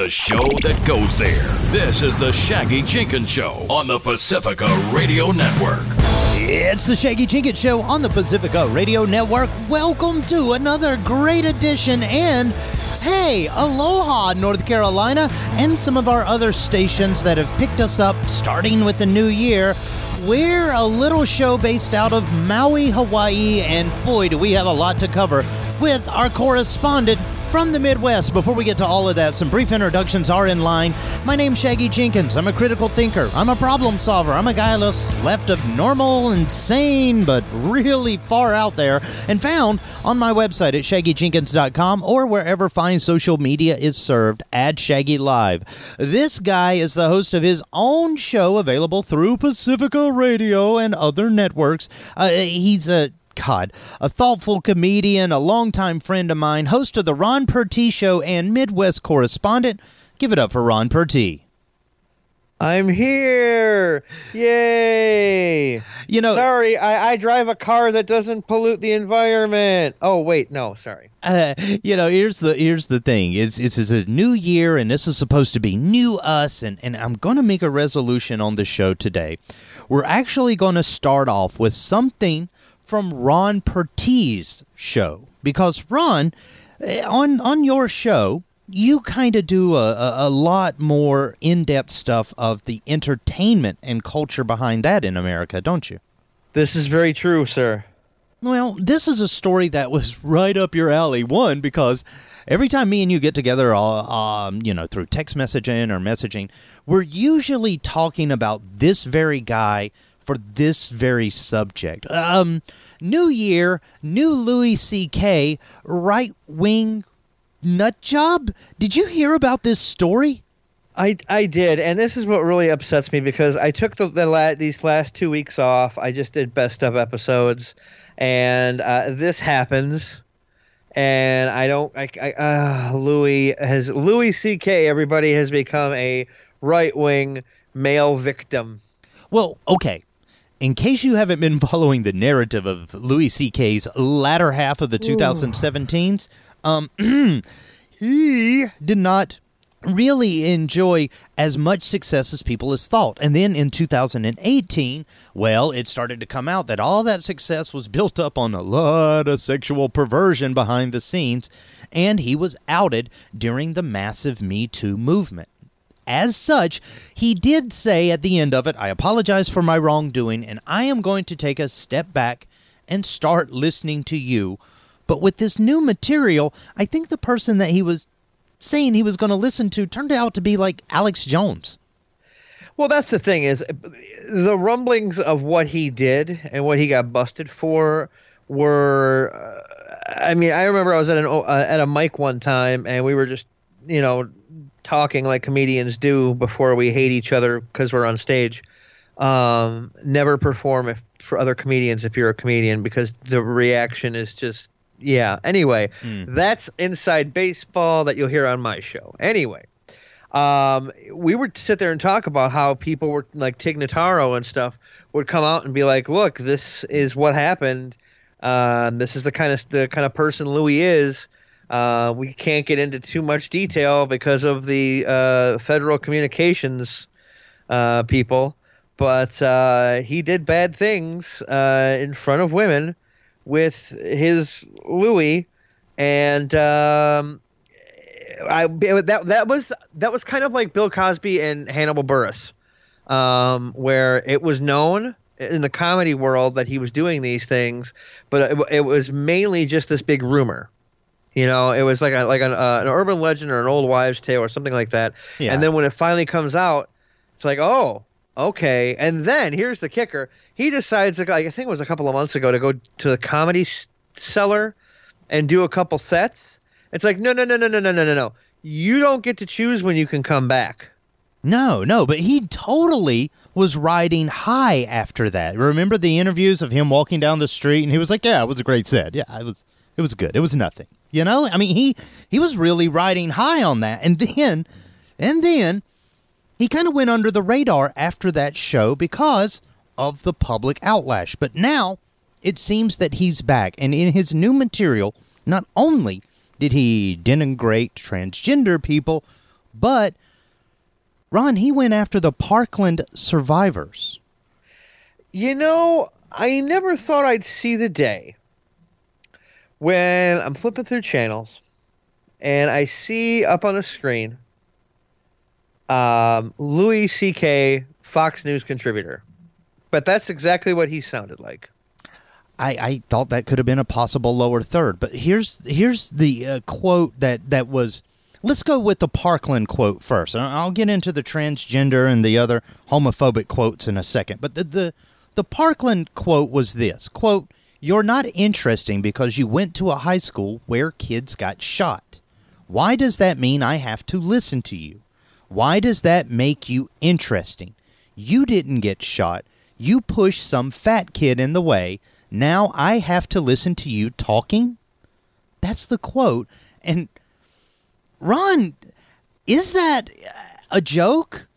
The show that goes there. This is the Shaggy Jenkins Show on the Pacifica Radio Network. It's the Shaggy Jenkins Show on the Pacifica Radio Network. Welcome to another great edition and hey, aloha, North Carolina, and some of our other stations that have picked us up starting with the new year. We're a little show based out of Maui, Hawaii, and boy, do we have a lot to cover with our correspondent from the Midwest. Before we get to all of that, some brief introductions are in line. My name's Shaggy Jenkins. I'm a critical thinker. I'm a problem solver. I'm a guy left of normal insane, but really far out there, and found on my website at shaggyjenkins.com or wherever fine social media is served at Shaggy Live. This guy is the host of his own show available through Pacifica Radio and other networks. Uh, he's a God, a thoughtful comedian, a longtime friend of mine, host of the Ron Purtee Show, and Midwest correspondent. Give it up for Ron Purtee. I'm here! Yay! You know, sorry, I, I drive a car that doesn't pollute the environment. Oh wait, no, sorry. Uh, you know, here's the here's the thing. It's it's, it's a new year, and this is supposed to be new us, and and I'm going to make a resolution on the show today. We're actually going to start off with something from Ron Purtee's show because Ron, eh, on on your show, you kind of do a, a, a, lot more in depth stuff of the entertainment and culture behind that in America, don't you? This is very true, sir. Well, this is a story that was right up your alley. One, because every time me and you get together, uh, um, you know, through text messaging or messaging, we're usually talking about this very guy for this very subject. Um, new year, new Louis C.K. right wing nut job. Did you hear about this story? I, I did, and this is what really upsets me because I took the, the la- these last two weeks off. I just did best of episodes, and uh, this happens, and I don't. I, I uh, Louis has Louis C.K. Everybody has become a right wing male victim. Well, okay in case you haven't been following the narrative of Louis C.K.'s latter half of the 2017s, um, he did not really enjoy as much success as people has thought. And then in 2018, well, it started to come out that all that success was built up on a lot of sexual perversion behind the scenes, and he was outed during the massive Me Too movement. As such, he did say at the end of it, I apologize for my wrongdoing, and I am going to take a step back and start listening to you. But with this new material, I think the person that he was saying he was going to listen to turned out to be like Alex Jones. Well, that's the thing is the rumblings of what he did and what he got busted for were. Uh, I mean, I remember I was at an uh, at a mic one time and we were just you know talking like comedians do before we hate each other because we're on stage. Um, never perform if, for other comedians if you're a comedian because the reaction is just yeah. Anyway, mm. that's inside baseball that you'll hear on my show. Anyway, um, we would sit there and talk about how people were like Tig Notaro and stuff would come out and be like, "Look, this is what happened. Uh, this is the kind of the kind of person Louis is." Uh, we can't get into too much detail because of the uh, federal communications uh, people, but uh, he did bad things uh, in front of women with his Louis, and um, I that that was that was kind of like Bill Cosby and Hannibal Buress, um, where it was known in the comedy world that he was doing these things, but it, it was mainly just this big rumor you know, it was like a, like an, uh, an urban legend or an old wives' tale or something like that. Yeah. And then when it finally comes out, it's like, oh, okay. And then here's the kicker: he decides, to, like, I think it was a couple of months ago, to go to the comedy cellar and do a couple sets. It's like, no, no, no, no, no, no, no, no, no. You don't get to choose when you can come back. No, no, but he totally was riding high after that. Remember the interviews of him walking down the street and he was like, "Yeah, it was a great set. Yeah, it was it was good. It was nothing." You know, I mean, he he was really riding high on that, and then and then he kind of went under the radar after that show because of the public outlash. But now it seems that he's back, and in his new material, not only did he denigrate transgender people, But Ron, he went after the Parkland survivors. You know, I never thought I'd see the day when I'm flipping through channels and I see up on the screen um, Louis C.K., Fox News contributor. But that's exactly what he sounded like. I, I thought that could have been a possible lower third, but here's here's the uh, quote that that was. Let's go with the Parkland quote first. I'll get into the transgender and the other homophobic quotes in a second. But the the, the Parkland quote was this quote: "You're not interesting because you went to a high school where kids got shot. Why does that mean I have to listen to you? Why does that make you interesting? You didn't get shot. You pushed some fat kid in the way." Now I have to listen to you talking? That's the quote. And Ron, is that a joke?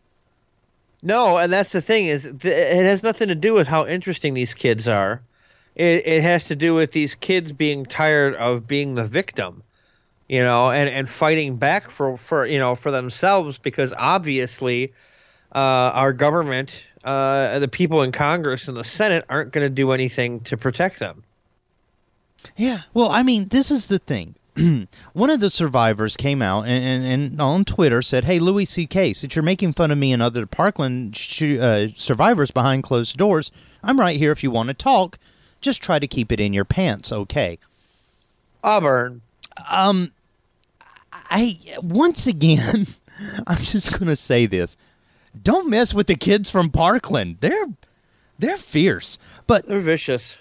No, and that's the thing is it has nothing to do with how interesting these kids are. It, it has to do with these kids being tired of being the victim, you know, and, and fighting back for, for you know for themselves because obviously uh, our government uh, the people in Congress and the Senate aren't going to do anything to protect them. Yeah, well, I mean, this is the thing. One of the survivors came out and, and, and, on Twitter said, "Hey, Louis C.K., since you're making fun of me and other Parkland sh- uh, survivors behind closed doors, I'm right here if you want to talk. Just try to keep it in your pants, okay?" Auburn. Um, I once again, I'm just going to say this don't mess with the kids from Parkland. They're they're fierce, but they're vicious.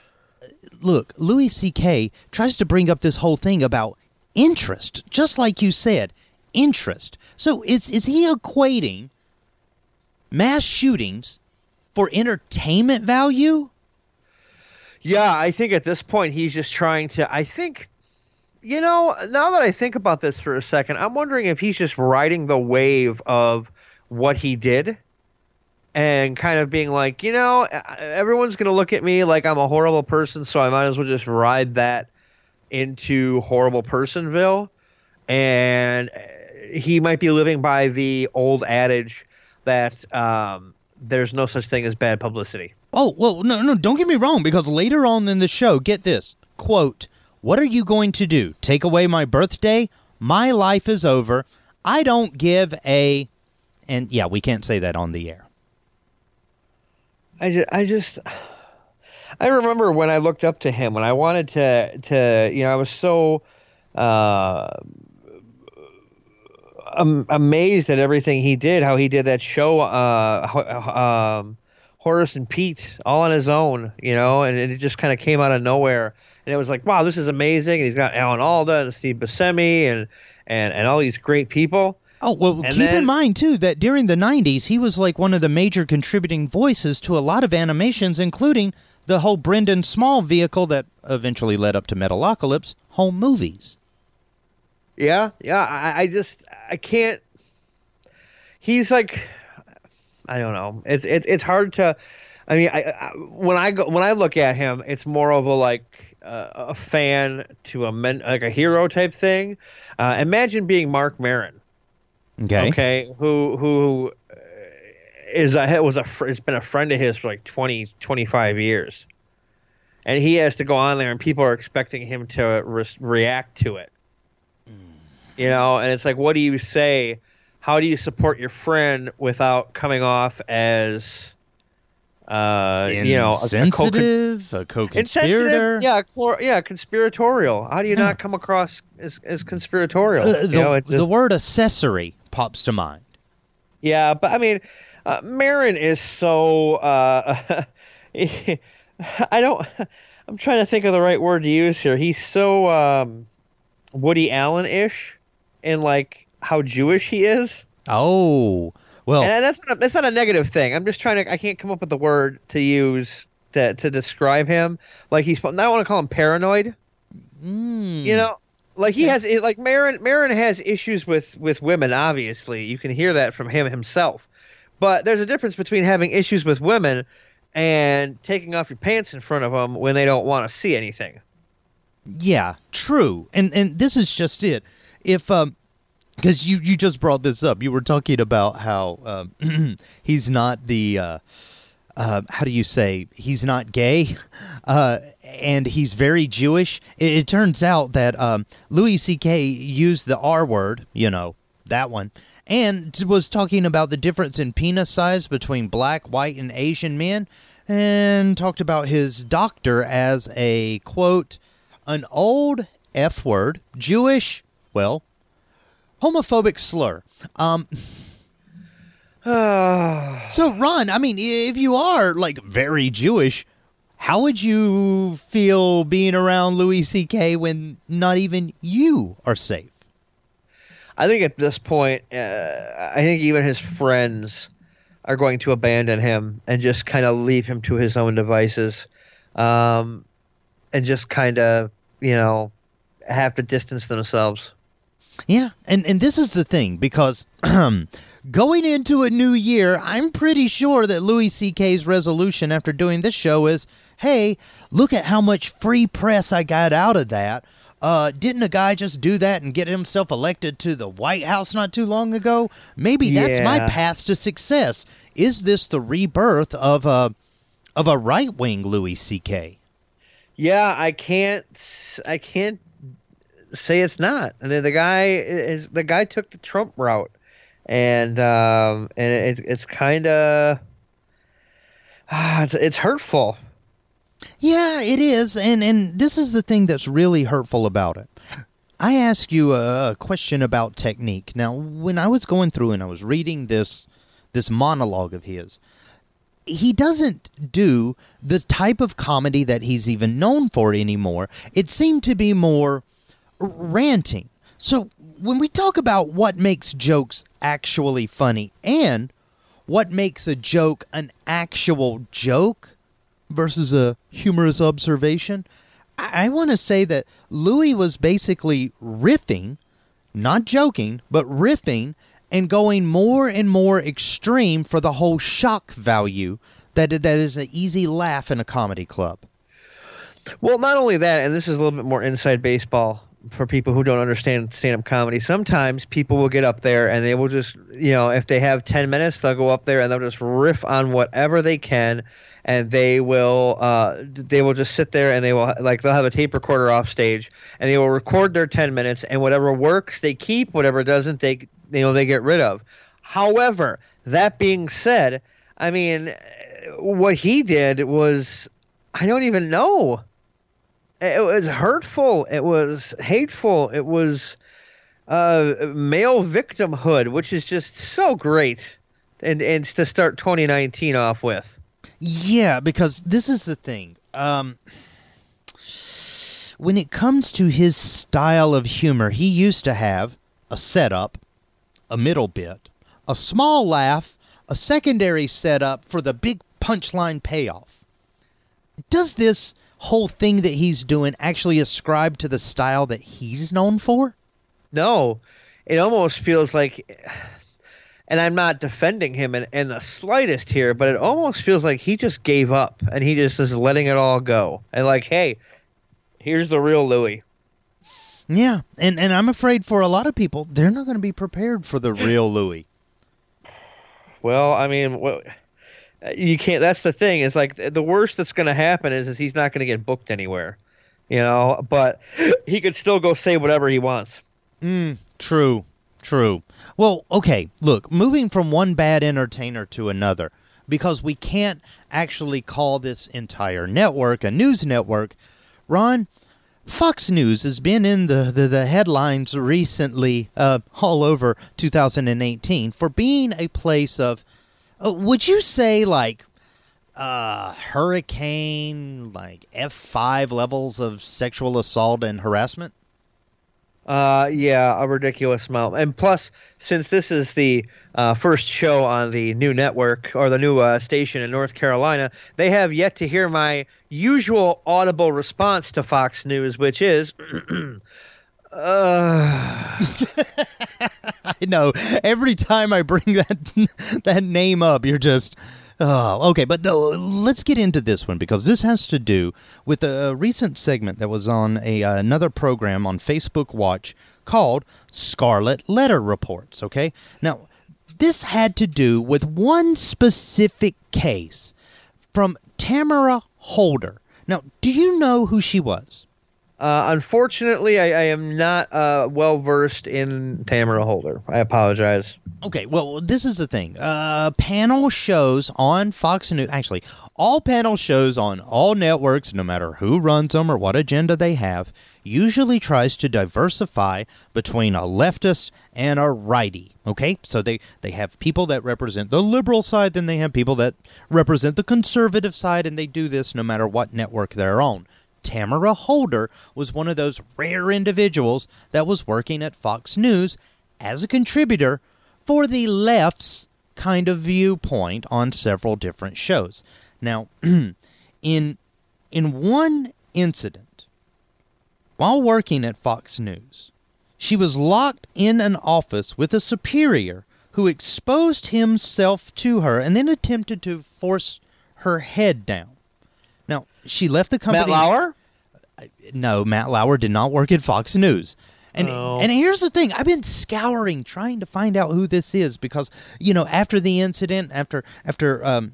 Look, Louis C.K. tries to bring up this whole thing about interest, just like you said, interest. So is is he equating mass shootings for entertainment value? Yeah, I think at this point he's just trying to. I think, you know, now that I think about this for a second, I'm wondering if he's just riding the wave of what he did and kind of being like, you know, everyone's going to look at me like I'm a horrible person, so I might as well just ride that into horrible personville. And he might be living by the old adage that um, there's no such thing as bad publicity. Oh, well, no, no, don't get me wrong, because later on in the show, get this quote, What are you going to do? Take away my birthday? My life is over. I don't give a and yeah, we can't say that on the air. I just, I just, I remember when I looked up to him when I wanted to, to, you know, I was so uh, um, amazed at everything he did. How he did that show, uh, um, Horace and Pete, all on his own, you know, and it just kind of came out of nowhere. And it was like, wow, this is amazing. And he's got Alan Alda and Steve Buscemi and and and all these great people. Oh, well, and keep then, in mind, too, that during the 90s, he was like one of the major contributing voices to a lot of animations, including the whole Brendan Small vehicle that eventually led up to Metalocalypse home movies. Yeah, yeah. I, I just, I can't. He's like, I don't know. It's it, it's hard to. I mean, I, I, when I go when I look at him, it's more of a like uh, a fan to a men like a hero type thing. Uh, imagine being Marc Maron. Okay. Okay. Who who uh, is a was a has been a friend of his for like 20 25 years. And he has to go on there and people are expecting him to re- react to it. Mm. You know, and it's like what do you say? How do you support your friend without coming off as uh, you know, sensitive, a, co-conspirator. Yeah, yeah, conspiratorial. How do you yeah. not come across as, as conspiratorial? Uh, the, know, just, the, word accessory pops to mind. Yeah, but I mean, uh, Maron is so. Uh, I don't. I'm trying to think of the right word to use here. He's so um, Woody Allen ish in like how Jewish he is. Oh, well, and that's not a, that's not a negative thing. I'm just trying to. I can't come up with the word to use to to describe him. Like he's. I don't want to call him paranoid. Mm. You know, like he has like Maron. Maron has issues with with women. Obviously, you can hear that from him himself. But there's a difference between having issues with women and taking off your pants in front of them when they don't want to see anything. Yeah, true. And and this is just it. If um because you you just brought this up. You were talking about how um, he's not the. Uh, uh, how do you say he's not gay, uh, and he's very Jewish. It, it turns out that um, Louis C.K. used the R word, you know that one, and was talking about the difference in penis size between black, white, and Asian men, and talked about his doctor as a quote, an old F word, Jewish, well, homophobic slur. Um, so, Ron, I mean, if you are like very Jewish, how would you feel being around Louis C.K. when not even you are safe? I think at this point, uh, I think even his friends are going to abandon him and just kind of leave him to his own devices, um, and just kind of, you know, have to distance themselves. Yeah, and and this is the thing because going into a new year, I'm pretty sure that Louis C.K.'s resolution after doing this show is, "Hey, look at how much free press I got out of that." Uh, didn't a guy just do that and get himself elected to the White House not too long ago? Maybe that's my path to success. Is this the rebirth of a of a right wing Louis C.K.? Yeah, I can't. I can't say it's not. And then the guy is the guy took the Trump route, and um, and it, it's kind of ah, it's, it's hurtful. Yeah, it is, and and this is the thing that's really hurtful about it. I ask you a, a question about technique. Now, when I was going through and I was reading this this monologue of his, he doesn't do the type of comedy that he's even known for anymore. It seemed to be more ranting. So, when we talk about what makes jokes actually funny and what makes a joke an actual joke versus a humorous observation, I, I want to say that Louis was basically riffing, not joking, but riffing and going more and more extreme for the whole shock value that that is an easy laugh in a comedy club. Well, not only that, and this is a little bit more inside baseball for people who don't understand stand-up comedy. Sometimes people will get up there and they will just, you know, if they have 10 minutes, they'll go up there and they'll just riff on whatever they can and they will uh, they will just sit there and they will like they'll have a tape recorder off stage and they will record their 10 minutes and whatever works they keep whatever doesn't they you know they get rid of however that being said i mean what he did was i don't even know it was hurtful it was hateful it was uh, male victimhood which is just so great and and to start 2019 off with Yeah, because this is the thing. Um, when it comes to his style of humor, he used to have a setup, a middle bit, a small laugh, a secondary setup for the big punchline payoff. Does this whole thing that he's doing actually ascribed to the style that he's known for? No, it almost feels like, and I'm not defending him in, in the slightest here, but it almost feels like he just gave up and he just is letting it all go. And like, hey, here's the real Louis. Yeah, and, and I'm afraid for a lot of people, they're not going to be prepared for the real Louis. Well, I mean, what you can't. That's the thing. Is like the worst that's going to happen is, is he's not going to get booked anywhere, you know. But he could still go say whatever he wants. True, true. Well, okay, look, moving from one bad entertainer to another, because we can't actually call this entire network a news network. Ron, Fox News has been in the, the, the headlines recently, uh, all over 2018, for being a place of, uh, would you say, like, uh, hurricane, like F5 levels of sexual assault and harassment? Uh, yeah, a ridiculous amount. And plus, since this is the uh, first show on the new network or the new uh, station in North Carolina, they have yet to hear my usual audible response to Fox News, which is, I know. Every time I bring that that name up, you're just oh, okay. But no, let's get into this one because this has to do with a recent segment that was on a uh, another program on Facebook Watch called Scarlet Letter Reports. Okay? Now, this had to do with one specific case from Tamara Holder. Now, do you know who she was? Uh, unfortunately, I, I am not uh, well versed in Tamara Holder. I apologize. Okay, well, this is the thing. Uh, panel shows on Fox News, actually, all panel shows on all networks, no matter who runs them or what agenda they have, usually tries to diversify between a leftist and a righty. Okay, so they, they have people that represent the liberal side, then they have people that represent the conservative side, and they do this no matter what network they're on. Tamara Holder was one of those rare individuals that was working at Fox News as a contributor for the left's kind of viewpoint on several different shows. Now, in in one incident, while working at Fox News, she was locked in an office with a superior who exposed himself to her and then attempted to force her head down. She left the company. Matt Lauer? No, Matt Lauer did not work at Fox News. And Oh. and here's the thing, I've been scouring trying to find out who this is because you know after the incident, after after um,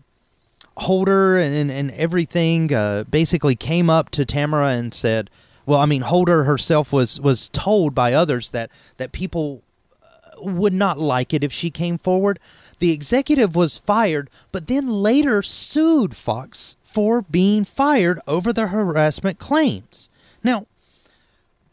Holder and and everything uh, basically came up to Tamara and said, well, I mean Holder herself was was told by others that that people uh, would not like it if she came forward. The executive was fired, but then later sued Fox for being fired over the harassment claims. Now,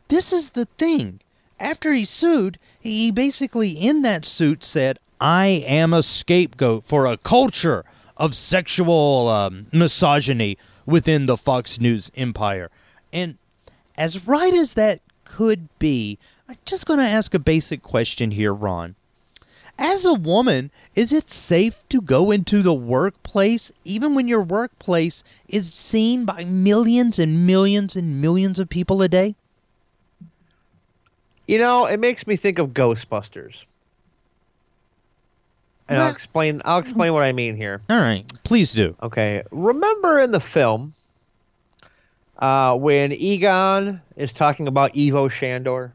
this is the thing. After he sued, he basically in that suit said, I am a scapegoat for a culture of sexual um, misogyny within the Fox News empire. And as right as that could be, I'm just going to ask a basic question here, Ron. As a woman, is it safe to go into the workplace even when your workplace is seen by millions and millions and millions of people a day? You know, it makes me think of Ghostbusters. And I'll explain. I'll explain what I mean here. All right, please do. Okay, remember in the film uh, when Egon is talking about Ivo Shandor,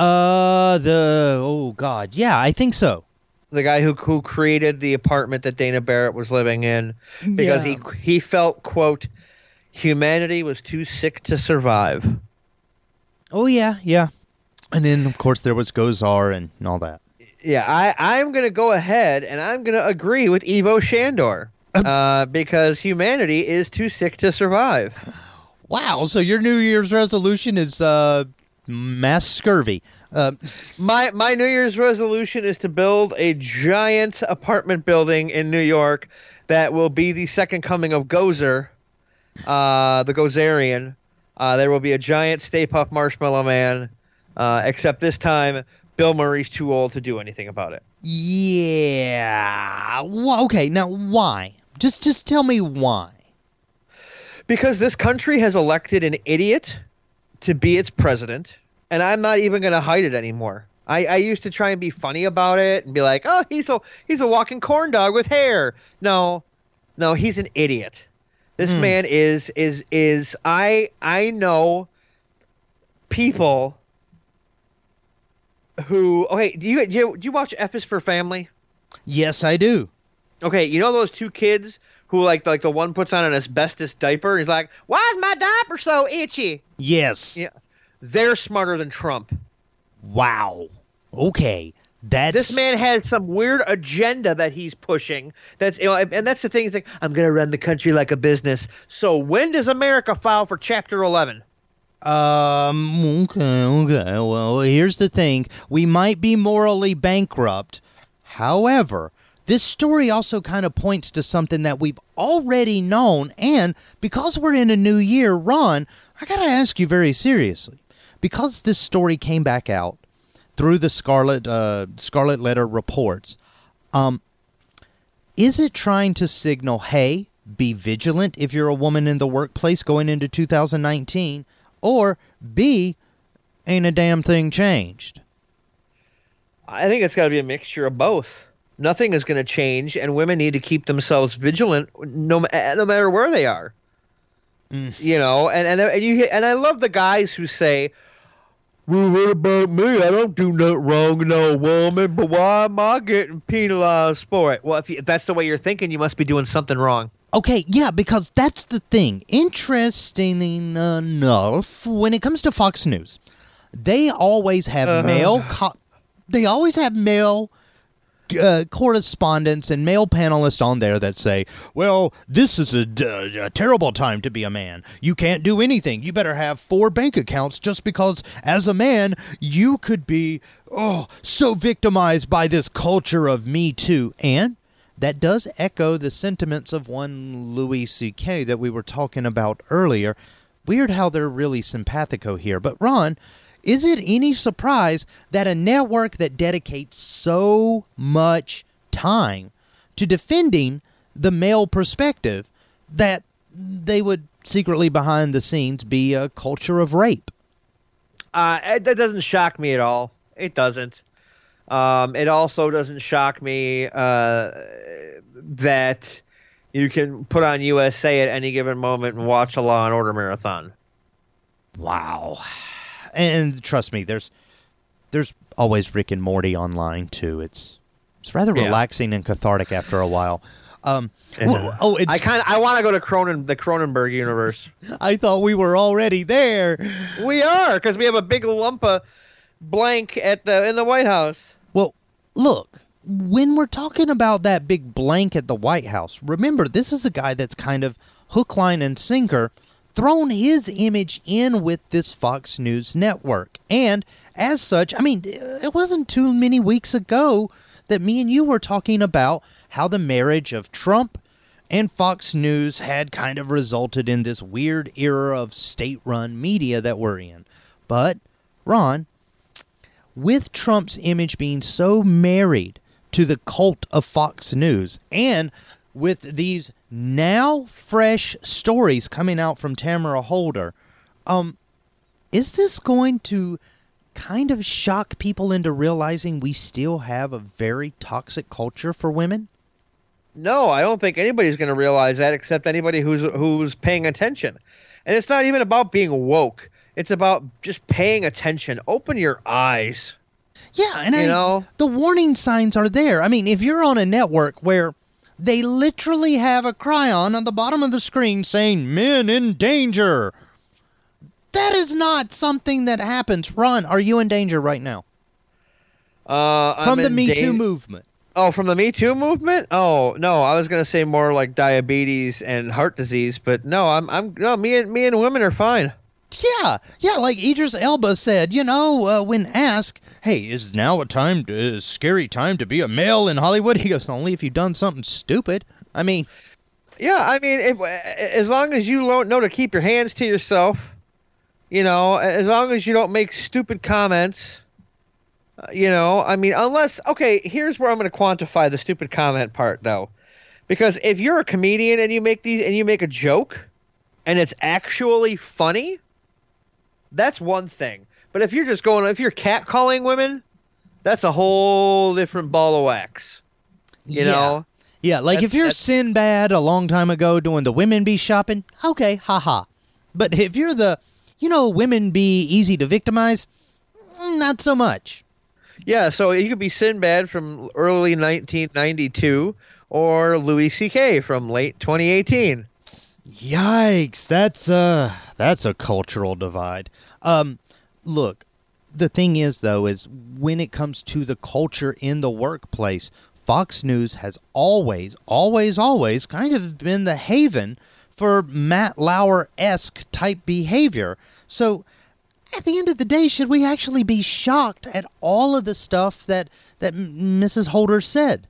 Uh, the oh god, yeah, I think so. the guy who who created the apartment that Dana Barrett was living in, because Yeah. he he felt quote humanity was too sick to survive. Oh yeah, yeah. And then of course there was Gozer and all that. Yeah, I I'm gonna go ahead and I'm gonna agree with Ivo Shandor. Uh, because humanity is too sick to survive. Wow, so your New Year's resolution is uh mass scurvy. Uh, My my New Year's resolution is to build a giant apartment building in New York that will be the second coming of Gozer, uh, the Gozerian. Uh, there will be a giant Stay Puft Marshmallow Man, uh, except this time Bill Murray's too old to do anything about it. yeah. Wh- okay, now why? Just just tell me why. Because this country has elected an idiot to be its president, and I'm not even going to hide it anymore. I, I used to try and be funny about it and be like, "Oh, he's a he's a walking corn dog with hair." No, no, he's an idiot. This hmm. man is is is I I know people who okay. Do you do you, do you watch F is for Family? Yes, I do. Okay, you know those two kids who like like the one puts on an asbestos diaper. And he's like, "Why is my diaper so itchy?" Yes. Yeah, they're smarter than Trump. Wow. Okay. That's This man has some weird agenda that he's pushing. That's you know, and that's the thing. Like, "I'm gonna run the country like a business." So when does America file for Chapter 11? Um, okay, okay. Well, here's the thing. We might be morally bankrupt. However, this story also kind of points to something that we've already known. And because we're in a new year, Ron, I got to ask you very seriously. Because this story came back out through the Scarlet, uh, Scarlet Letter reports, um, is it trying to signal, hey, be vigilant if you're a woman in the workplace going into 2019? Or B, ain't a damn thing changed? I think it's got to be a mixture of both. Nothing is going to change, and women need to keep themselves vigilant, no, no matter where they are. You know, and and and you and I love the guys who say, well, what about me? I don't do nothing wrong no woman, but why am I getting penalized for it? Well, if, you, if that's the way you're thinking, you must be doing something wrong. Okay, yeah, because that's the thing. Interesting enough, when it comes to Fox News, they always have Uh-huh. male. Co- they always have male uh, correspondents and male panelists on there that say, "Well, this is a terrible time to be a man. You can't do anything. You better have four bank accounts just because, as a man, you could be oh so victimized by this culture of Me Too." And that does echo the sentiments of one Louis C.K. that we were talking about earlier. Weird how they're really simpathico here. But Ron, is it any surprise that a network that dedicates so much time to defending the male perspective that they would secretly behind the scenes be a culture of rape? Uh, it, that doesn't shock me at all. It doesn't. Um, it also doesn't shock me uh, that you can put on USA at any given moment and watch a Law and Order marathon. Wow. And trust me, there's there's always Rick and Morty online too. It's it's rather Yeah. relaxing and cathartic after a while. Um, well, oh, it's I kind of I want to go to Cronen the Cronenberg universe. I thought we were already there. we are because we have a big lump of blank at the in the White House. Well, look, when we're talking about that big blank at the White House, remember this is a guy that's kind of hook, line, and sinker thrown his image in with this Fox News network. And as such, I mean, it wasn't too many weeks ago that me and you were talking about how the marriage of Trump and Fox News had kind of resulted in this weird era of state run media that we're in. But, Ron, with Trump's image being so married to the cult of Fox News and with these now fresh stories coming out from Tamara Holder, um, is this going to kind of shock people into realizing we still have a very toxic culture for women? No, I don't think anybody's going to realize that except anybody who's who's paying attention. And it's not even about being woke. It's about just paying attention. Open your eyes. Yeah, and You I, know? the warning signs are there. I mean, if you're on a network where they literally have a chyron on the bottom of the screen saying "men in danger," that is not something that happens. Ron, are you in danger right now Uh, I'm from the Me dan- Too movement? Oh, from the Me Too movement? Oh no, I was gonna say more like diabetes and heart disease, but no, I'm I'm no me and me and women are fine. Yeah, yeah. Like Idris Elba said, you know, uh, when asked, "Hey, is now a time, a scary time to be a male in Hollywood?" He goes, "Only if you've done something stupid." I mean, Yeah, I mean, if, as long as you know to keep your hands to yourself, you know, as long as you don't make stupid comments, uh, you know, I mean, unless okay, here's where I'm going to quantify the stupid comment part though, because if you're a comedian and you make these and you make a joke, and it's actually funny, that's one thing. But if you're just going, if you're catcalling women, that's a whole different ball of wax. You yeah. know. Yeah, like if you're that's- Sinbad a long time ago doing the women be shopping, okay, haha. But if you're the, you know, women be easy to victimize, mm, not so much. Yeah, so you could be Sinbad from early 1992 or Louis C.K. from late 2018. Yikes, that's uh that's a cultural divide. Um look, the thing is though is when it comes to the culture in the workplace, Fox News has always always always kind of been the haven for Matt Lauer-esque type behavior. So at the end of the day, should we actually be shocked at all of the stuff that that Mrs. Holder said?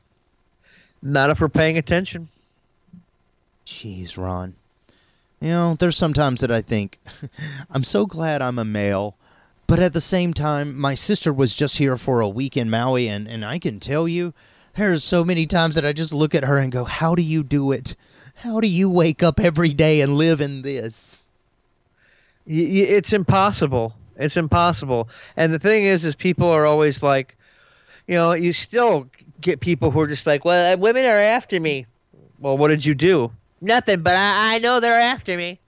Not if we're paying attention. Jeez, Ron. You know, there's sometimes that I think, I'm so glad I'm a male, but at the same time, my sister was just here for a week in Maui, and, and I can tell you, there's so many times that I just look at her and go, How do you do it? How do you wake up every day and live in this? It's impossible. It's impossible. And the thing is, is people are always like, you know, you still get people who are just like, well, women are after me. Well, what did you do? Nothing, but I, I know they're after me.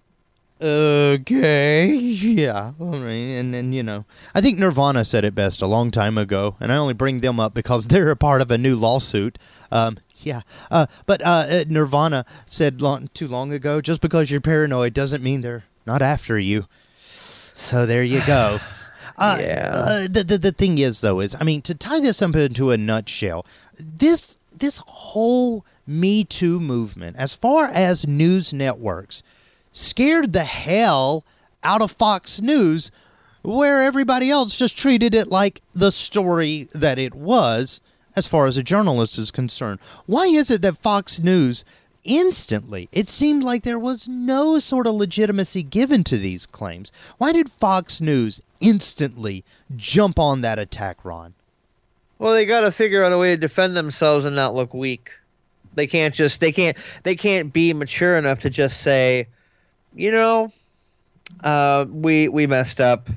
Okay, yeah. I mean, and then you know, I think Nirvana said it best a long time ago, and I only bring them up because they're a part of a new lawsuit. Um, yeah, uh, but uh, uh, Nirvana said long, too long ago, just because you're paranoid doesn't mean they're not after you. So there you go. Uh, Yeah. Uh, the, the the thing is, though, is I mean, to tie this up into a nutshell, this this whole Me Too movement, as far as news networks, scared the hell out of Fox News, where everybody else just treated it like the story that it was, as far as a journalist is concerned. Why is it that Fox News instantly, it seemed like there was no sort of legitimacy given to these claims? Why did Fox News instantly jump on that attack, Ron? Well, they got to figure out a way to defend themselves and not look weak. They can't just they can't they can't be mature enough to just say, you know, uh, we we messed up.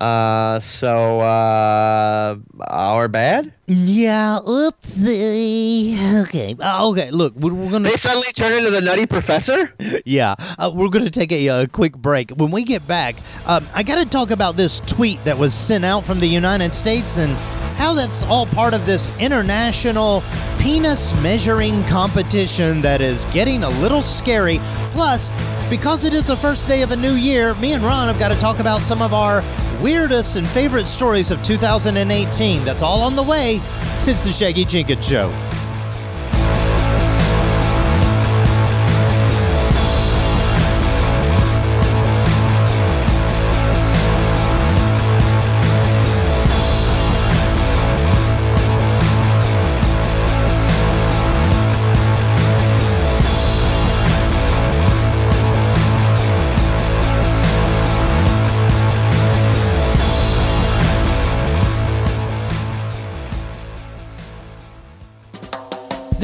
Uh, so uh, our bad. Yeah, oopsie. Okay, uh, okay. Look, we're, we're gonna They suddenly turn into the Nutty Professor. yeah, uh, we're to take a, uh quick break. When we get back, um, I got to talk about this tweet that was sent out from the United States and how that's all part of this international penis measuring competition that is getting a little scary. Plus, because it is the first day of a new year, me and Ron have got to talk about some of our weirdest and favorite stories of 2018. That's all on the way. It's the Shaggy Jenkins Show.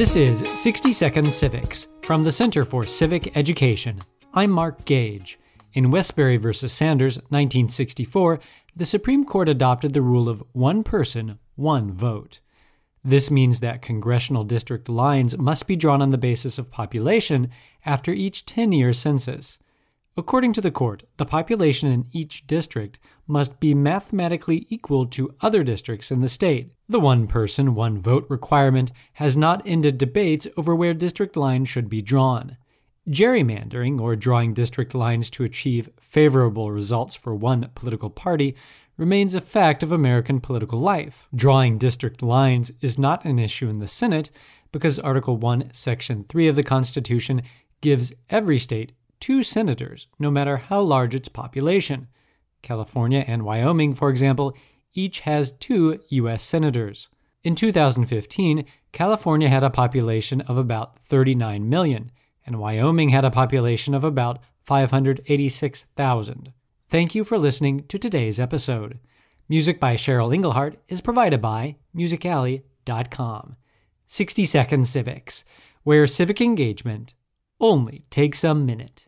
This is 60 Second Civics from the Center for Civic Education. I'm Mark Gage. In Wesberry v. Sanders, 1964, the Supreme Court adopted the rule of one person, one vote. This means that congressional district lines must be drawn on the basis of population after each 10 year census. According to the court, the population in each district must be mathematically equal to other districts in the state. The one person, one vote requirement has not ended debates over where district lines should be drawn. Gerrymandering, or drawing district lines to achieve favorable results for one political party, remains a fact of American political life. Drawing district lines is not an issue in the Senate because Article 1, Section 3 of the Constitution gives every state two senators, no matter how large its population. California and Wyoming, for example, each has two U.S. senators. In 2015, California had a population of about 39 million, and Wyoming had a population of about 586,000. Thank you for listening to today's episode. Music by Cheryl Engelhardt is provided by musicalley.com. 60 Second Civics, where civic engagement only takes a minute.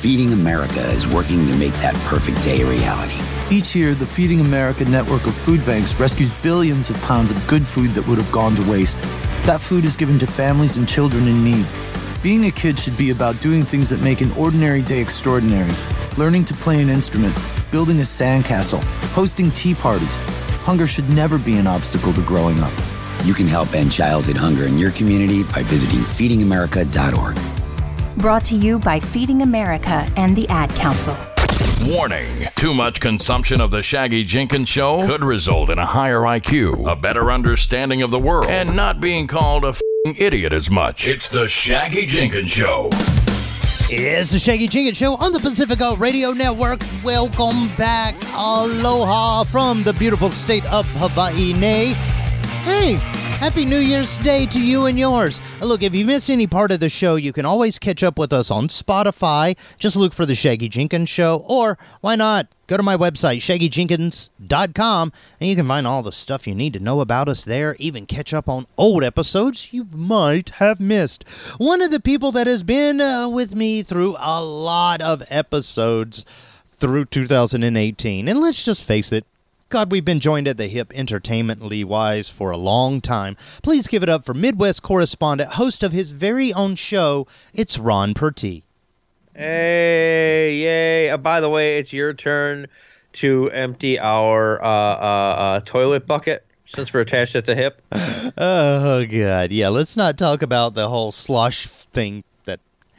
Feeding America is working to make that perfect day a reality. Each year, the Feeding America network of food banks rescues billions of pounds of good food that would have gone to waste. That food is given to families and children in need. Being a kid should be about doing things that make an ordinary day extraordinary. Learning to play an instrument, building a sandcastle, hosting tea parties. Hunger should never be an obstacle to growing up. You can help end childhood hunger in your community by visiting feedingamerica.org. Brought to you by Feeding America and the Ad Council. Warning Too much consumption of The Shaggy Jenkins Show could result in a higher IQ, a better understanding of the world, and not being called a fing idiot as much. It's The Shaggy Jenkins Show. It's the Shaggy Jenkins Show on the Pacifica Radio Network. Welcome back. Aloha from the beautiful state of Hawaii. Nay. Hey, Happy New Year's Day to you and yours. Look, if you missed any part of the show, you can always catch up with us on Spotify. Just look for The Shaggy Jenkins Show, or why not? Go to my website, shaggyjenkins.com, and you can find all the stuff you need to know about us there, even catch up on old episodes you might have missed. One of the people that has been uh, with me through a lot of episodes through 2018, and let's just face it, God, we've been joined at the hip entertainmently wise for a long time. Please give it up for Midwest correspondent, host of his very own show. It's Ron Purtee. Hey, yay. Uh, by the way, it's your turn to empty our uh, uh, uh, toilet bucket since we're attached at the hip. Oh God, yeah. Let's not talk about the whole slosh thing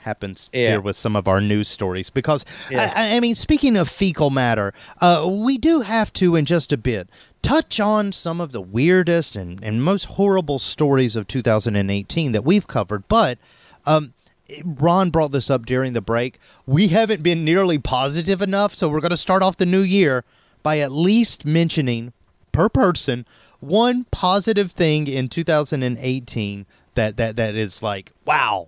happens Yeah. here with some of our news stories because Yeah. I, I mean, speaking of fecal matter, uh, we do have to in just a bit touch on some of the weirdest and, and most horrible stories of 2018 that we've covered, but. Um, Ron brought this up during the break. We haven't been nearly positive enough, so we're going to start off the new year by at least mentioning per person one positive thing in 2018 that that that is like wow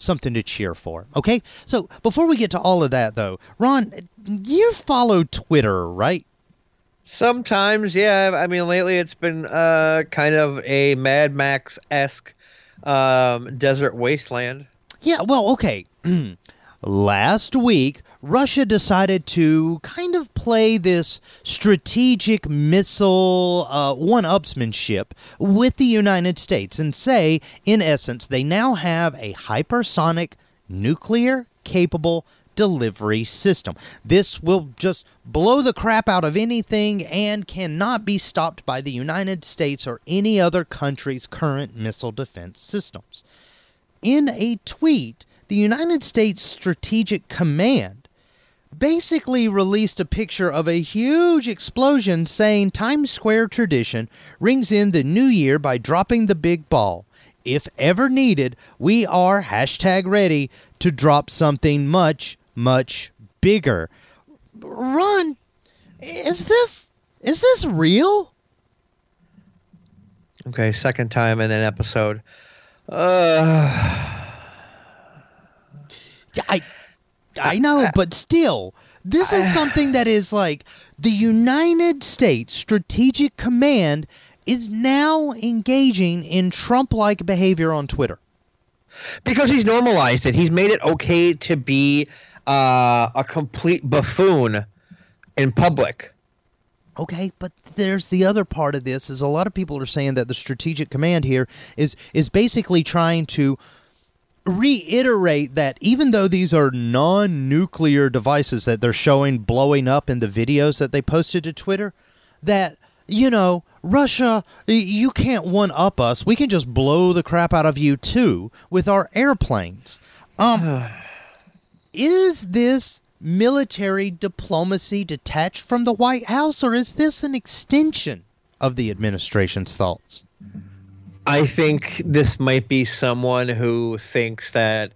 something to cheer for okay so before we get to all of that though ron you follow twitter right Sometimes, yeah. I mean, lately it's been uh, kind of a Mad Max esque um, desert wasteland. Yeah, well, okay. Last week, Russia decided to kind of play this strategic missile uh, one upsmanship with the United States and say, in essence, they now have a hypersonic nuclear capable delivery system. This will just blow the crap out of anything and cannot be stopped by the United States or any other country's current missile defense systems. In a tweet, the United States Strategic Command basically released a picture of a huge explosion saying Times Square tradition rings in the new year by dropping the big ball. If ever needed, we are hashtag ready to drop something much, much bigger. Ron, is this is this real? Okay, second time in an episode. Uh, I I know, uh, uh, but still, this is uh, something that is like the United States Strategic Command is now engaging in Trump-like behavior on Twitter. because he's normalized it. He's made it okay to be uh, a complete buffoon in public. Okay, but there's the other part of this is a lot of people are saying that the strategic command here is is basically trying to reiterate that even though these are non-nuclear devices that they're showing blowing up in the videos that they posted to Twitter that you know Russia you can't one up us we can just blow the crap out of you too with our airplanes um is this military diplomacy detached from the White House, or is this an extension of the administration's thoughts? I think this might be someone who thinks that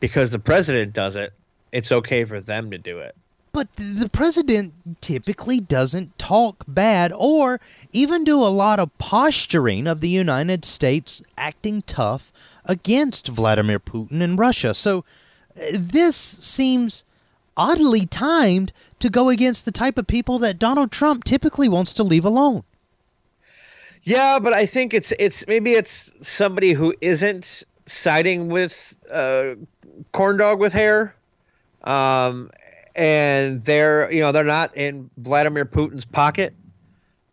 because the president does it, it's okay for them to do it. But the president typically doesn't talk bad or even do a lot of posturing of the United States acting tough against Vladimir Putin and Russia. So uh, this seems oddly timed to go against the type of people that Donald Trump typically wants to leave alone. Yeah, but I think it's it's maybe it's somebody who isn't siding with uh, corn dog with hair, um, and they're you know they're not in Vladimir Putin's pocket.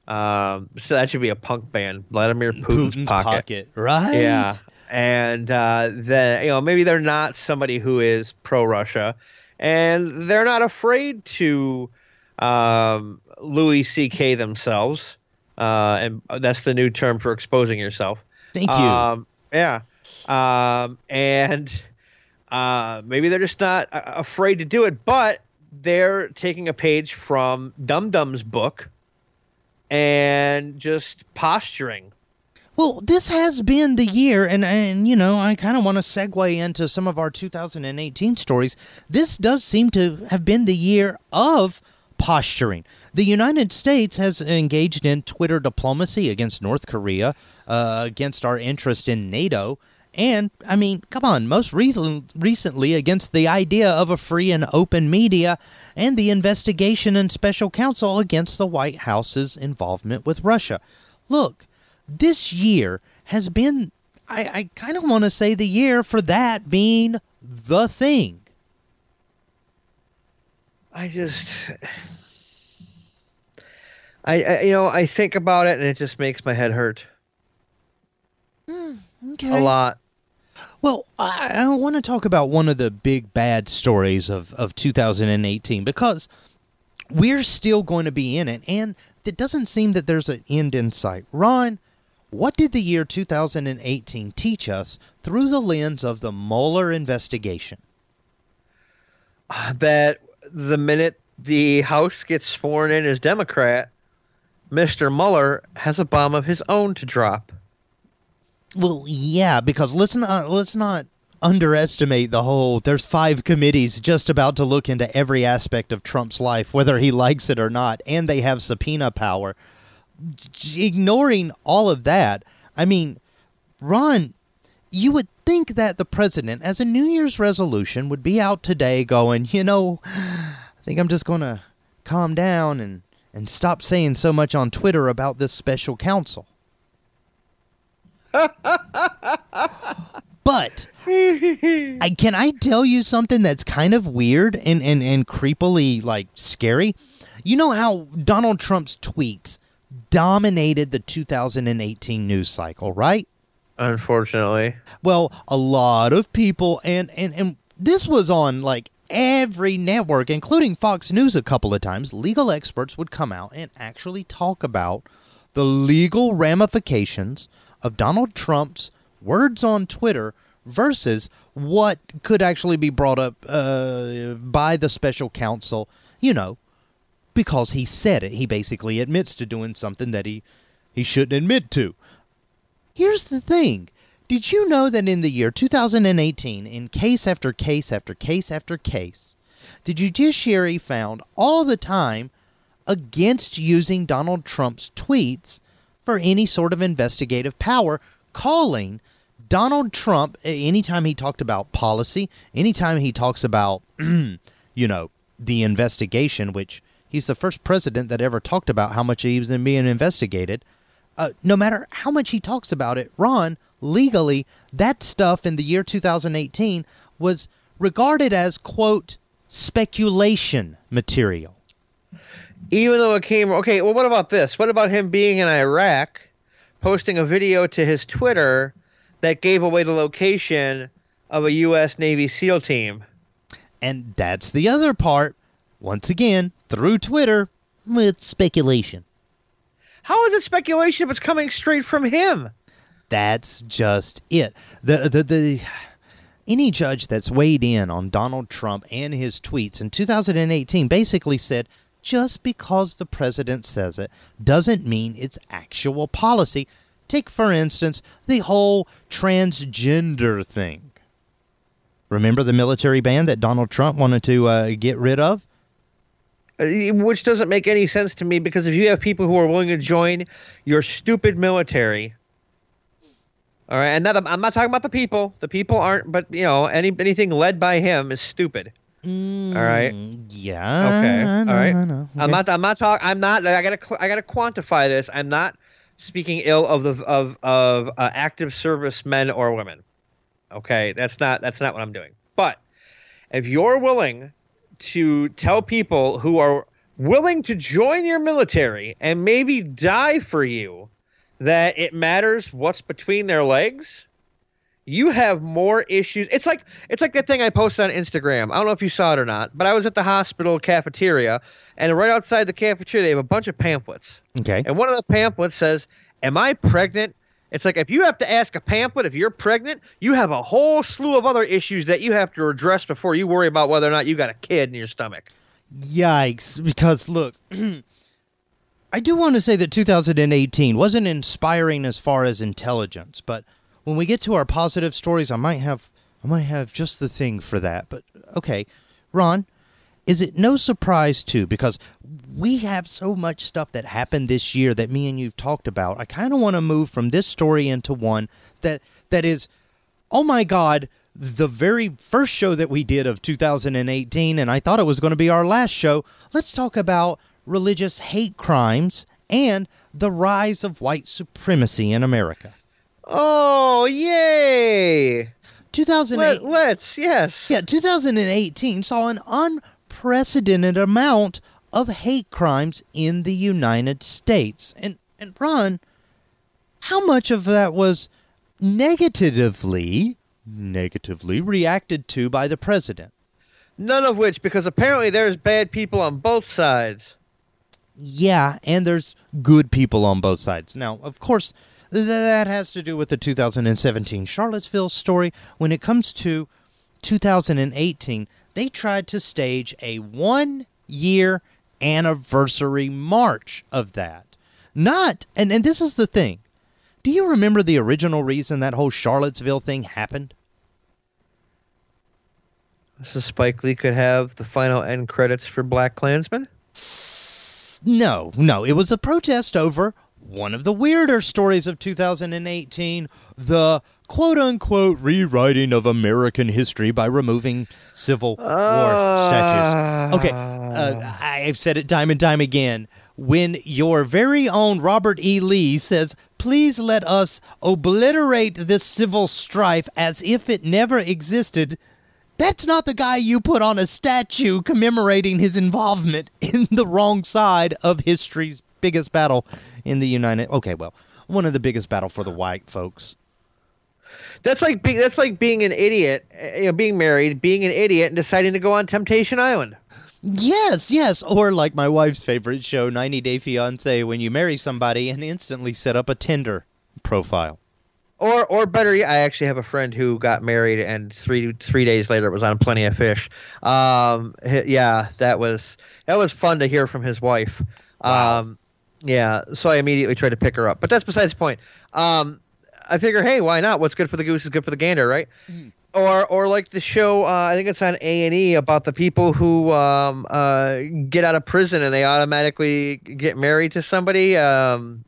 Um, so that should be a punk band, Vladimir Putin's, pocket. right? Yeah, and uh, then you know maybe they're not somebody who is pro Russia, and they're not afraid to um, Louis C.K. themselves, uh, and that's the new term for exposing yourself. Thank you. Um, yeah, um, and uh, maybe they're just not uh, afraid to do it, but they're taking a page from Dum Dum's book and just posturing. Well, this has been the year, and and you know, I kind of want to segue into some of our 2018 stories. This does seem to have been the year of posturing. The United States has engaged in Twitter diplomacy against North Korea, uh, against our interest in NATO, and, I mean, come on, most recent, recently against the idea of a free and open media and the investigation and special counsel against the White House's involvement with Russia. Look, this year has been, I, I kind of want to say, the year for that being the thing. I just. I, I, you know I think about it and it just makes my head hurt. Hmm, okay. A lot. Well, I, I want to talk about one of the big bad stories of, of 2018 because we're still going to be in it, and it doesn't seem that there's an end in sight. Ron, what did the year 2018 teach us through the lens of the Mueller investigation? That the minute the House gets sworn in as Democrat, Mr. Mueller has a bomb of his own to drop. Well, yeah, because let's not let's not underestimate the whole. There's five committees just about to look into every aspect of Trump's life, whether he likes it or not, and they have subpoena power. Ignoring all of that, I mean, Ron, you would think that the president, as a New Year's resolution, would be out today going, you know, I think I'm just going to calm down and and stop saying so much on Twitter about this special counsel. but I, can I tell you something that's kind of weird and, and, and creepily like scary? You know how Donald Trump's tweets dominated the 2018 news cycle, right? Unfortunately. Well, a lot of people and and and this was on like every network including Fox News a couple of times. Legal experts would come out and actually talk about the legal ramifications of Donald Trump's words on Twitter versus what could actually be brought up uh, by the special counsel, you know, because he said it. He basically admits to doing something that he, he shouldn't admit to. Here's the thing. Did you know that in the year 2018, in case after case after case after case, the judiciary found all the time against using Donald Trump's tweets for any sort of investigative power, calling Donald Trump, anytime he talked about policy, anytime he talks about, you know, the investigation, which he's the first president that ever talked about how much he was being investigated. Uh, no matter how much he talks about it, Ron, legally, that stuff in the year 2018 was regarded as, quote, speculation material. Even though it came okay, well what about this? What about him being in Iraq, posting a video to his Twitter that gave away the location of a US Navy SEAL team? And that's the other part. Once again, through Twitter, with speculation. How is it speculation if it's coming straight from him? That's just it. The the the any judge that's weighed in on Donald Trump and his tweets in 2018 basically said just because the president says it doesn't mean it's actual policy. Take, for instance, the whole transgender thing. Remember the military ban that Donald Trump wanted to uh, get rid of? Uh, Which doesn't make any sense to me because if you have people who are willing to join your stupid military, all right, and not, I'm not talking about the people. The people aren't, but you know, any anything led by him is stupid. all right. Mm, Yeah. Okay. All right. Know. I'm not. I'm not talking. I'm not. I gotta. I gotta quantify this. I'm not speaking ill of the of of uh, active service men or women. Okay, that's not. That's not what I'm doing. But if you're willing to tell people who are willing to join your military and maybe die for you that it matters what's between their legs you have more issues. It's like it's like that thing i posted on instagram. I don't know if you saw it or not but i was at the hospital cafeteria and right outside the cafeteria they have a bunch of pamphlets. Okay. and one of the pamphlets says am i pregnant it's like if you have to ask a pamphlet if you're pregnant you have a whole slew of other issues that you have to address before you worry about whether or not you got a kid in your stomach Yikes. Because, look, I do want to say that 2018 wasn't inspiring as far as intelligence, but when we get to our positive stories, I might have. I might have just the thing for that. But okay, Ron, is it no surprise too because we have so much stuff that happened this year that me and you've talked about. I kind of want to move from this story into one that that is oh my god, the very first show that we did of 2018 and I thought it was going to be our last show. Let's talk about religious hate crimes and the rise of white supremacy in America. Oh, yay! 2008 Let, let's, yes. Yeah, 2018 saw an unprecedented amount of hate crimes in the United States. And and Ron, how much of that was negatively negatively reacted to by the president? None of which, because apparently there's bad people on both sides. Yeah, and there's good people on both sides. Now, of course, th- that has to do with the 2017 Charlottesville story. When it comes to 2018, they tried to stage a one year anniversary march of that. Not, and, and this is the thing. Do you remember the original reason that whole Charlottesville thing happened? So Spike Lee could have the final end credits for Black Klansman? No, no. It was a protest over one of the weirder stories of 2018 the quote unquote rewriting of American history by removing Civil War statues. Okay, uh, I've said it time and time again. When your very own Robert E. Lee says, please let us obliterate this civil strife as if it never existed, that's not the guy you put on a statue commemorating his involvement in the wrong side of history's biggest battle in the United. Okay, well, one of the biggest battle for the white folks. That's like being that's like being an idiot, uh, you know, being married, being an idiot, and deciding to go on Temptation Island. Yes, yes. Or like my wife's favorite show, 90 Day Fiance, when you marry somebody and instantly set up a Tinder profile. Or, or better yet, I actually have a friend who got married, and three three days later it was on Plenty of Fish. Um, yeah, that was that was fun to hear from his wife. Um, yeah, so I immediately tried to pick her up, but that's besides the point. Um, I figure, hey, why not? What's good for the goose is good for the gander, right? Or, or like the show, uh, I think it's on A and E about the people who um, uh, get out of prison and they automatically get married to somebody. Um,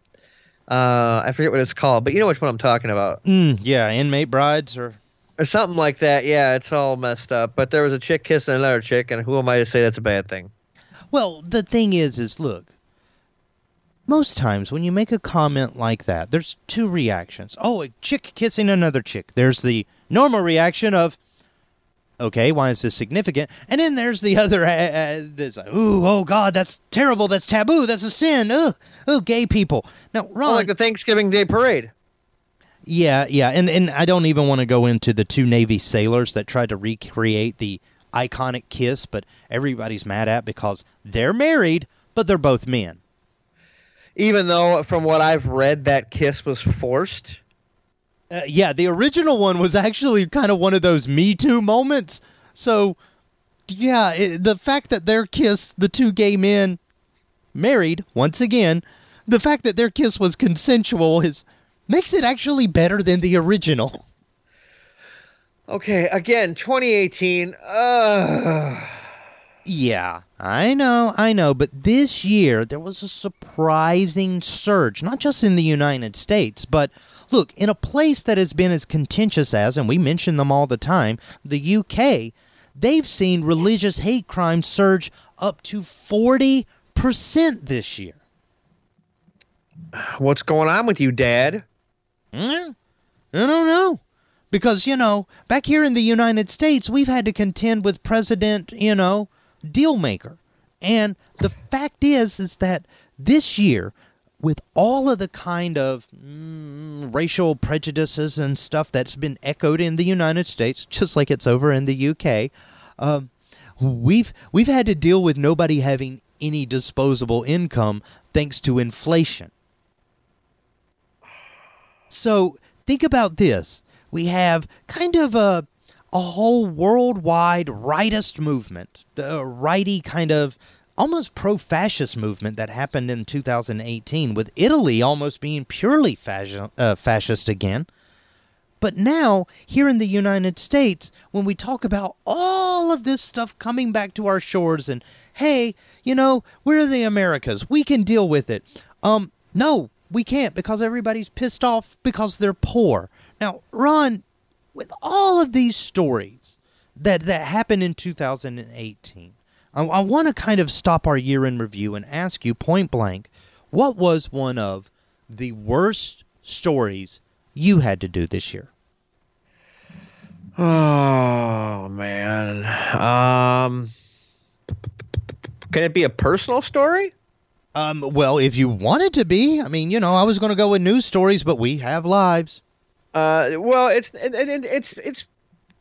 uh, I forget what it's called, but you know which one I'm talking about Mm, yeah, inmate brides or. or something like that. Yeah, it's all messed up. But there was a chick kissing another chick, and who am I to say that's a bad thing? Well, the thing is, is look. Most times when you make a comment like that, there's two reactions. Oh, a chick kissing another chick. There's the normal reaction of, okay, why is this significant? And then there's the other, uh, uh, like, ooh, oh God, that's terrible. That's taboo. That's a sin. Ugh, oh, gay people. Now, Ron, Oh, like the Thanksgiving Day parade. yeah, yeah, and and I don't even want to go into the two Navy sailors that tried to recreate the iconic kiss, but everybody's mad at because they're married, but they're both men. Even though, from what I've read, that kiss was forced. Uh, yeah, the original one was actually kind of one of those Me Too moments. So, yeah, it, the fact that their kiss, the two gay men, married once again, the fact that their kiss was consensual is makes it actually better than the original. Okay, again, 2018. Uh, Yeah, I know, I know, but this year there was a surprising surge, not just in the United States, but look, in a place that has been as contentious as, and we mention them all the time, the UK, they've seen religious hate crimes surge up to 40% this year. what's going on with you, Dad? Hmm? I don't know. Because, you know, back here in the United States, we've had to contend with President, you know, Dealmaker. And the fact is, is that this year, with all of the kind of mm, racial prejudices and stuff that's been echoed in the United States, just like it's over in the UK, um, we've we've had to deal with nobody having any disposable income thanks to inflation. So think about this. We have kind of a a whole worldwide rightist movement, the righty kind of almost pro-fascist movement that happened in 2018 with Italy almost being purely fasci- uh, fascist again. But now, here in the United States, when we talk about all of this stuff coming back to our shores and, hey, you know, we're the Americas, we can deal with it. Um, no, we can't because everybody's pissed off because they're poor. Now, Ron, with all of these stories that, that happened in 2018, I, I want to kind of stop our year in review and ask you point blank what was one of the worst stories you had to do this year? Oh man. Um Can it be a personal story? Um, well, if you wanted to be, I mean, you know, I was going to go with news stories, but we have lives. Uh, well, it's it, it, it's it's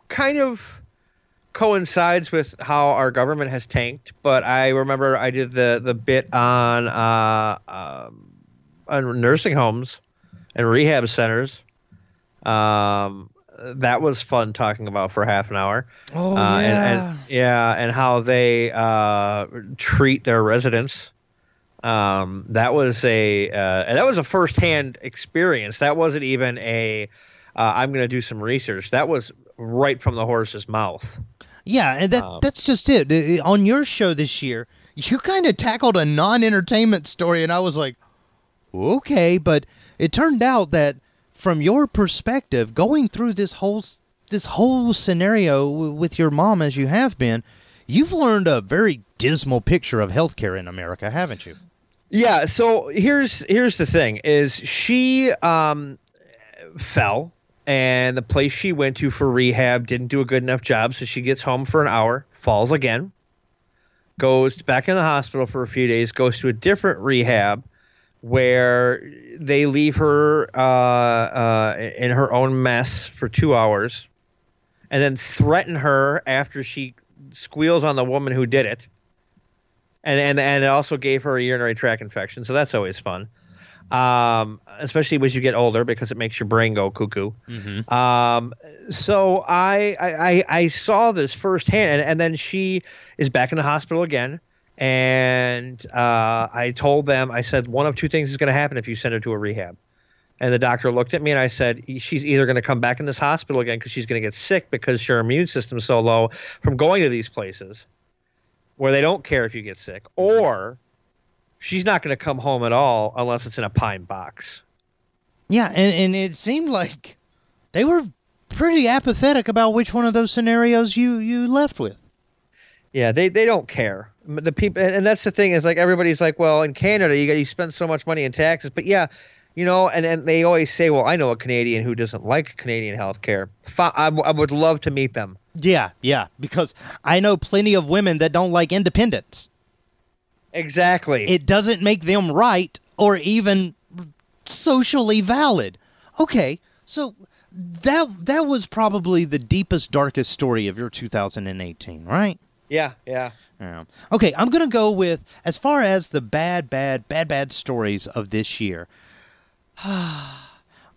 kind of coincides with how our government has tanked. But I remember I did the the bit on uh, um, on nursing homes and rehab centers. Um, that was fun talking about for half an hour. Oh uh, yeah, and, and, yeah, and how they uh, treat their residents. Um, that was a uh, that was a firsthand experience. That wasn't even a uh, I'm going to do some research. That was right from the horse's mouth. yeah, and that Um, that's just it. Uh, On your show this year, you kind of tackled a non-entertainment story, and I was like, okay, but it turned out that from your perspective, going through this whole this whole scenario w- with your mom as you have been, you've learned a very dismal picture of healthcare in America, haven't you? Yeah. So here's here's the thing: is she um, fell, and the place she went to for rehab didn't do a good enough job, so she gets home for an hour, falls again, goes back in the hospital for a few days, goes to a different rehab where they leave her uh, uh, in her own mess for two hours, and then threaten her after she squeals on the woman who did it and and and it also gave her a urinary tract infection, so that's always fun. Um, especially as you get older because it makes your brain go cuckoo. Um, so I, I I saw this firsthand, and, and then she is back in the hospital again. And uh, I told them, I said, one of two things is going to happen if you send her to a rehab. And the doctor looked at me and I said, she's either going to come back in this hospital again because she's going to get sick because her immune system's so low from going to these places where they don't care if you get sick, mm-hmm. or she's not going to come home at all unless it's in a pine box. Yeah, and, and it seemed like they were pretty apathetic about which one of those scenarios you, you left with. Yeah, they, they don't care. The people, and that's the thing is like everybody's like, well, in Canada you got you spend so much money in taxes, but yeah, you know, and, and they always say, well, I know a Canadian who doesn't like Canadian health care. I, I would love to meet them. Yeah, yeah, because I know plenty of women that don't like independence. Exactly. It doesn't make them right or even socially valid. Okay, so that that was probably the deepest, darkest story of your 2018, right? yeah, yeah. Yeah. Okay, I'm gonna go with as far as the bad, bad, bad, bad stories of this year.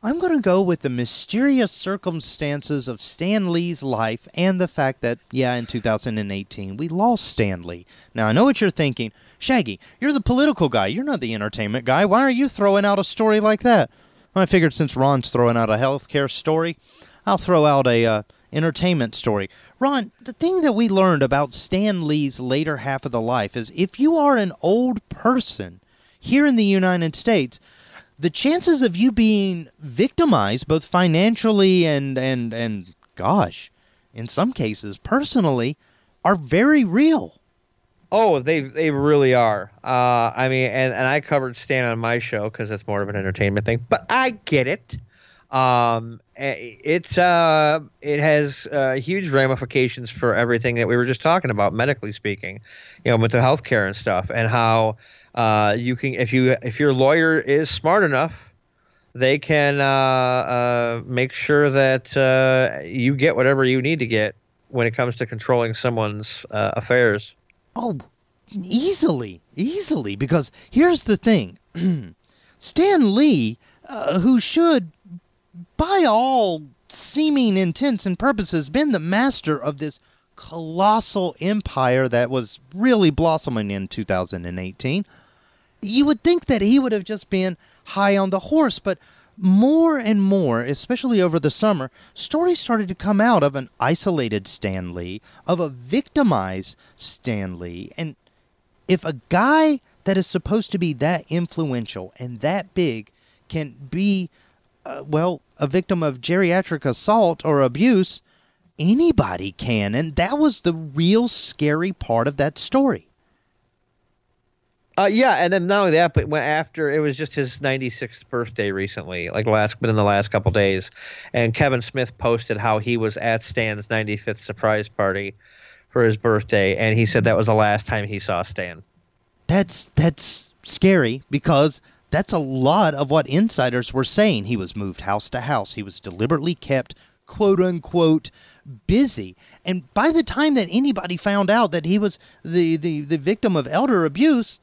I'm gonna go with the mysterious circumstances of Stan Lee's life and the fact that, yeah, in 2018 we lost Stan Lee. Now I know what you're thinking, Shaggy. You're the political guy. You're not the entertainment guy. Why are you throwing out a story like that? I figured since Ron's throwing out a healthcare story, I'll throw out a uh, entertainment story. Ron, the thing that we learned about Stan Lee's later half of the life is if you are an old person here in the United States, the chances of you being victimized both financially and and and gosh, in some cases personally, are very real. Oh, they they really are. Uh, I mean, and, and I covered Stan on my show because it's more of an entertainment thing. But I get it. Um, eh, it's uh, it has uh, huge ramifications for everything that we were just talking about, medically speaking. You know, with the healthcare and stuff, and how uh, you can if you if your lawyer is smart enough, they can uh, uh, make sure that uh, you get whatever you need to get when it comes to controlling someone's uh, affairs. Oh, easily, easily. Because here's the thing Stan Lee, uh, who should, by all seeming intents and purposes, been the master of this colossal empire that was really blossoming in 2018, you would think that he would have just been high on the horse, but more and more, especially over the summer, stories started to come out of an isolated Stan Lee, of a victimized Stan Lee. And if a guy that is supposed to be that influential and that big can be, uh, well, a victim of geriatric assault or abuse, anybody can. And that was the real scary part of that story. Uh, yeah, and then not only that, but when after it was just his 96th birthday recently, like last within the last couple days, and Kevin Smith posted how he was at Stan's 95th surprise party for his birthday, and he said that was the last time he saw Stan. That's that's scary because that's a lot of what insiders were saying. He was moved house to house. He was deliberately kept quote unquote busy. And by the time that anybody found out that he was the, the, the victim of elder abuse,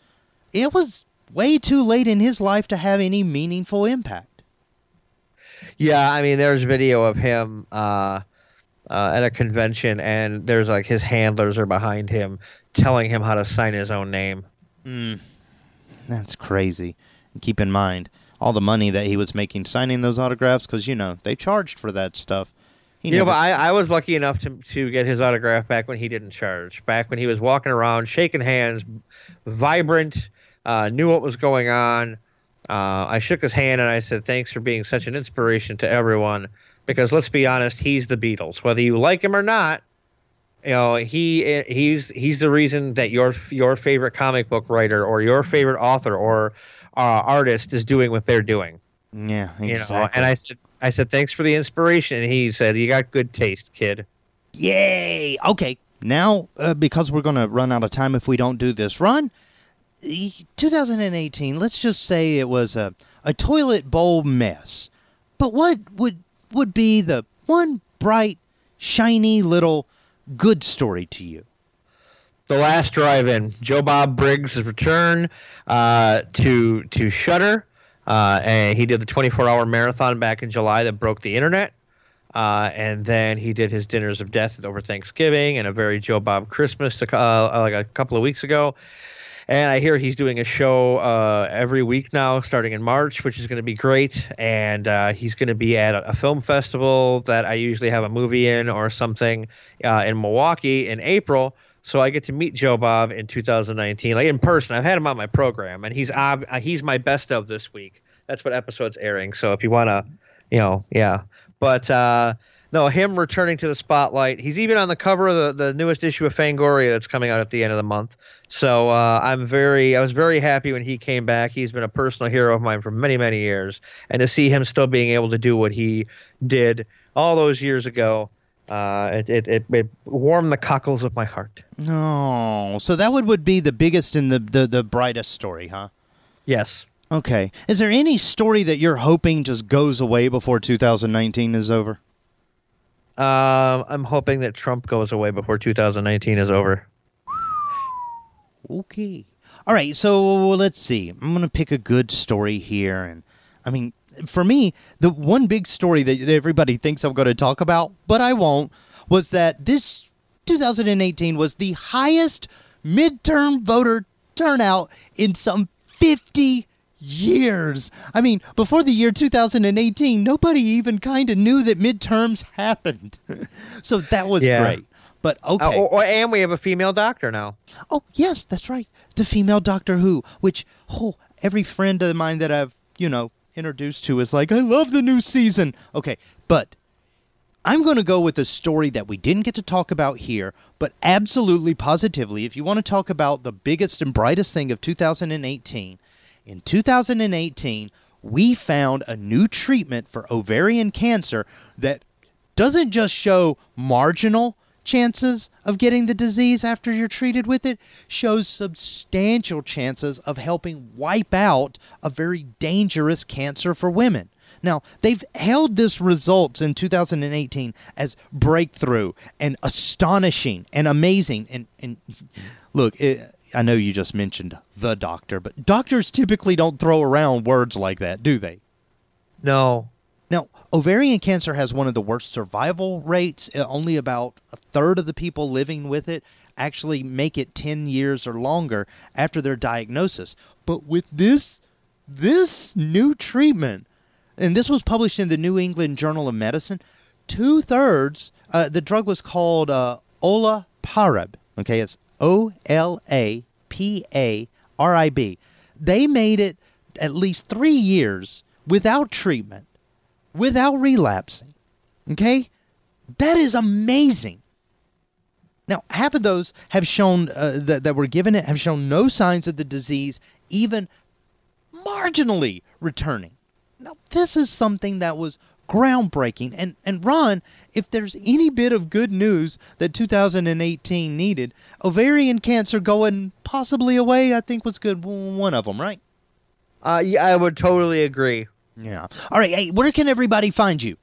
it was way too late in his life to have any meaningful impact. Yeah, I mean, there's video of him uh, uh, at a convention, and there's like his handlers are behind him telling him how to sign his own name. Mm, that's crazy. And keep in mind all the money that he was making signing those autographs, because you know they charged for that stuff. He you never... know, but I, I was lucky enough to to get his autograph back when he didn't charge. Back when he was walking around, shaking hands, vibrant, uh, knew what was going on. Uh, I shook his hand and I said, "Thanks for being such an inspiration to everyone." Because let's be honest, he's the Beatles. Whether you like him or not, you know he he's he's the reason that your your favorite comic book writer or your favorite author or uh, artist is doing what they're doing. Yeah, exactly. You know, and I said, I said, thanks for the inspiration. And he said, you got good taste, kid. Yay! Okay, now uh, because we're going to run out of time if we don't do this run, 2018, let's just say it was a, a toilet bowl mess. But what would would be the one bright, shiny little good story to you? The last drive-in, Joe Bob Briggs' return uh, to to Shudder, uh, and he did the 24-hour marathon back in July that broke the internet. Uh, and then he did his dinners of death over Thanksgiving and a very Joe Bob Christmas uh, like a couple of weeks ago. And I hear he's doing a show uh, every week now, starting in March, which is going to be great. And uh, he's going to be at a, a, film festival that I usually have a movie in or something uh, in Milwaukee in April. So I get to meet Joe Bob in 2019, like in person. I've had him on my program, and he's ob- uh, he's my best of this week. That's what episode's airing. So if you want to, you know, yeah. But uh, no, him returning to the spotlight. He's even on the cover of the, the newest issue of Fangoria that's coming out at the end of the month. So uh, I'm very, I was very happy when he came back. He's been a personal hero of mine for many, many years, and to see him still being able to do what he did all those years ago, uh, it, it, it, it, warmed the cockles of my heart. No, so that would, would be the biggest and the, the, the brightest story, huh? Yes. Okay. Is there any story that you're hoping just goes away before 2019 is over? Um, I'm hoping that Trump goes away before 2019 is over. Okay. All right. So let's see. I'm going to pick a good story here. And I mean, for me, the one big story that everybody thinks I'm going to talk about, but I won't, was that this 2018 was the highest midterm voter turnout in some 50 years. I mean, before the year 2018, nobody even kind of knew that midterms happened. so that was yeah. great. But uh, okay. Uh, or, or, and we have a female doctor now. Oh, yes, that's right. The female Doctor Who, which, oh, every friend of mine that I've, you know, introduced to is like, I love the new season. Okay, but I'm going to go with a story that we didn't get to talk about here, but absolutely positively, if you want to talk about the biggest and brightest thing of 2018, in 2018, we found a new treatment for ovarian cancer that doesn't just show marginal chances of getting the disease after you're treated with it, shows substantial chances of helping wipe out a very dangerous cancer for women. Now, they've held this results in 2018 as breakthrough and astonishing and amazing. And, and look, it, I know you just mentioned the doctor, but doctors typically don't throw around words like that, do they? No. Now, ovarian cancer has one of the worst survival rates. Uh, only about a third of the people living with it actually make it 10 years or longer after their diagnosis. But with this this new treatment, and this was published in the New England Journal of Medicine. Two thirds, uh, the drug was called uh, olaparib. Okay, it's O L A P A R I B. They made it at least three years without treatment, without relapsing. Okay, that is amazing. Now, half of those have shown uh, that, that were given it have shown no signs of the disease, even marginally returning. Now, this is something that was groundbreaking. And, and Ron, if there's any bit of good news that 2018 needed, ovarian cancer going possibly away, I think was good. One of them, right? Uh, yeah, I would totally agree. Yeah. All right. Hey, where can everybody find you?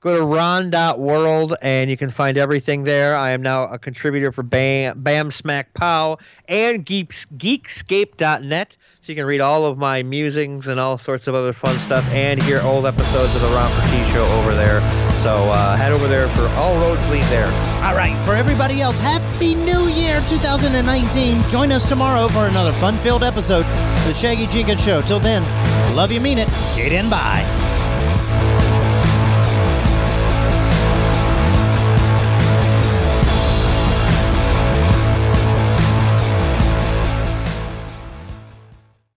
Go to ron.world and you can find everything there. I am now a contributor for Bam, Bam Smack Pow and Geeks, Geekscape.net. So you can read all of my musings and all sorts of other fun stuff and hear old episodes of the Ron T Show over there. So uh, head over there for all roads lead there. All right. For everybody else, Happy New Year 2019. Join us tomorrow for another fun filled episode of The Shaggy Jenkins Show. Till then, love you, mean it. Get in, bye.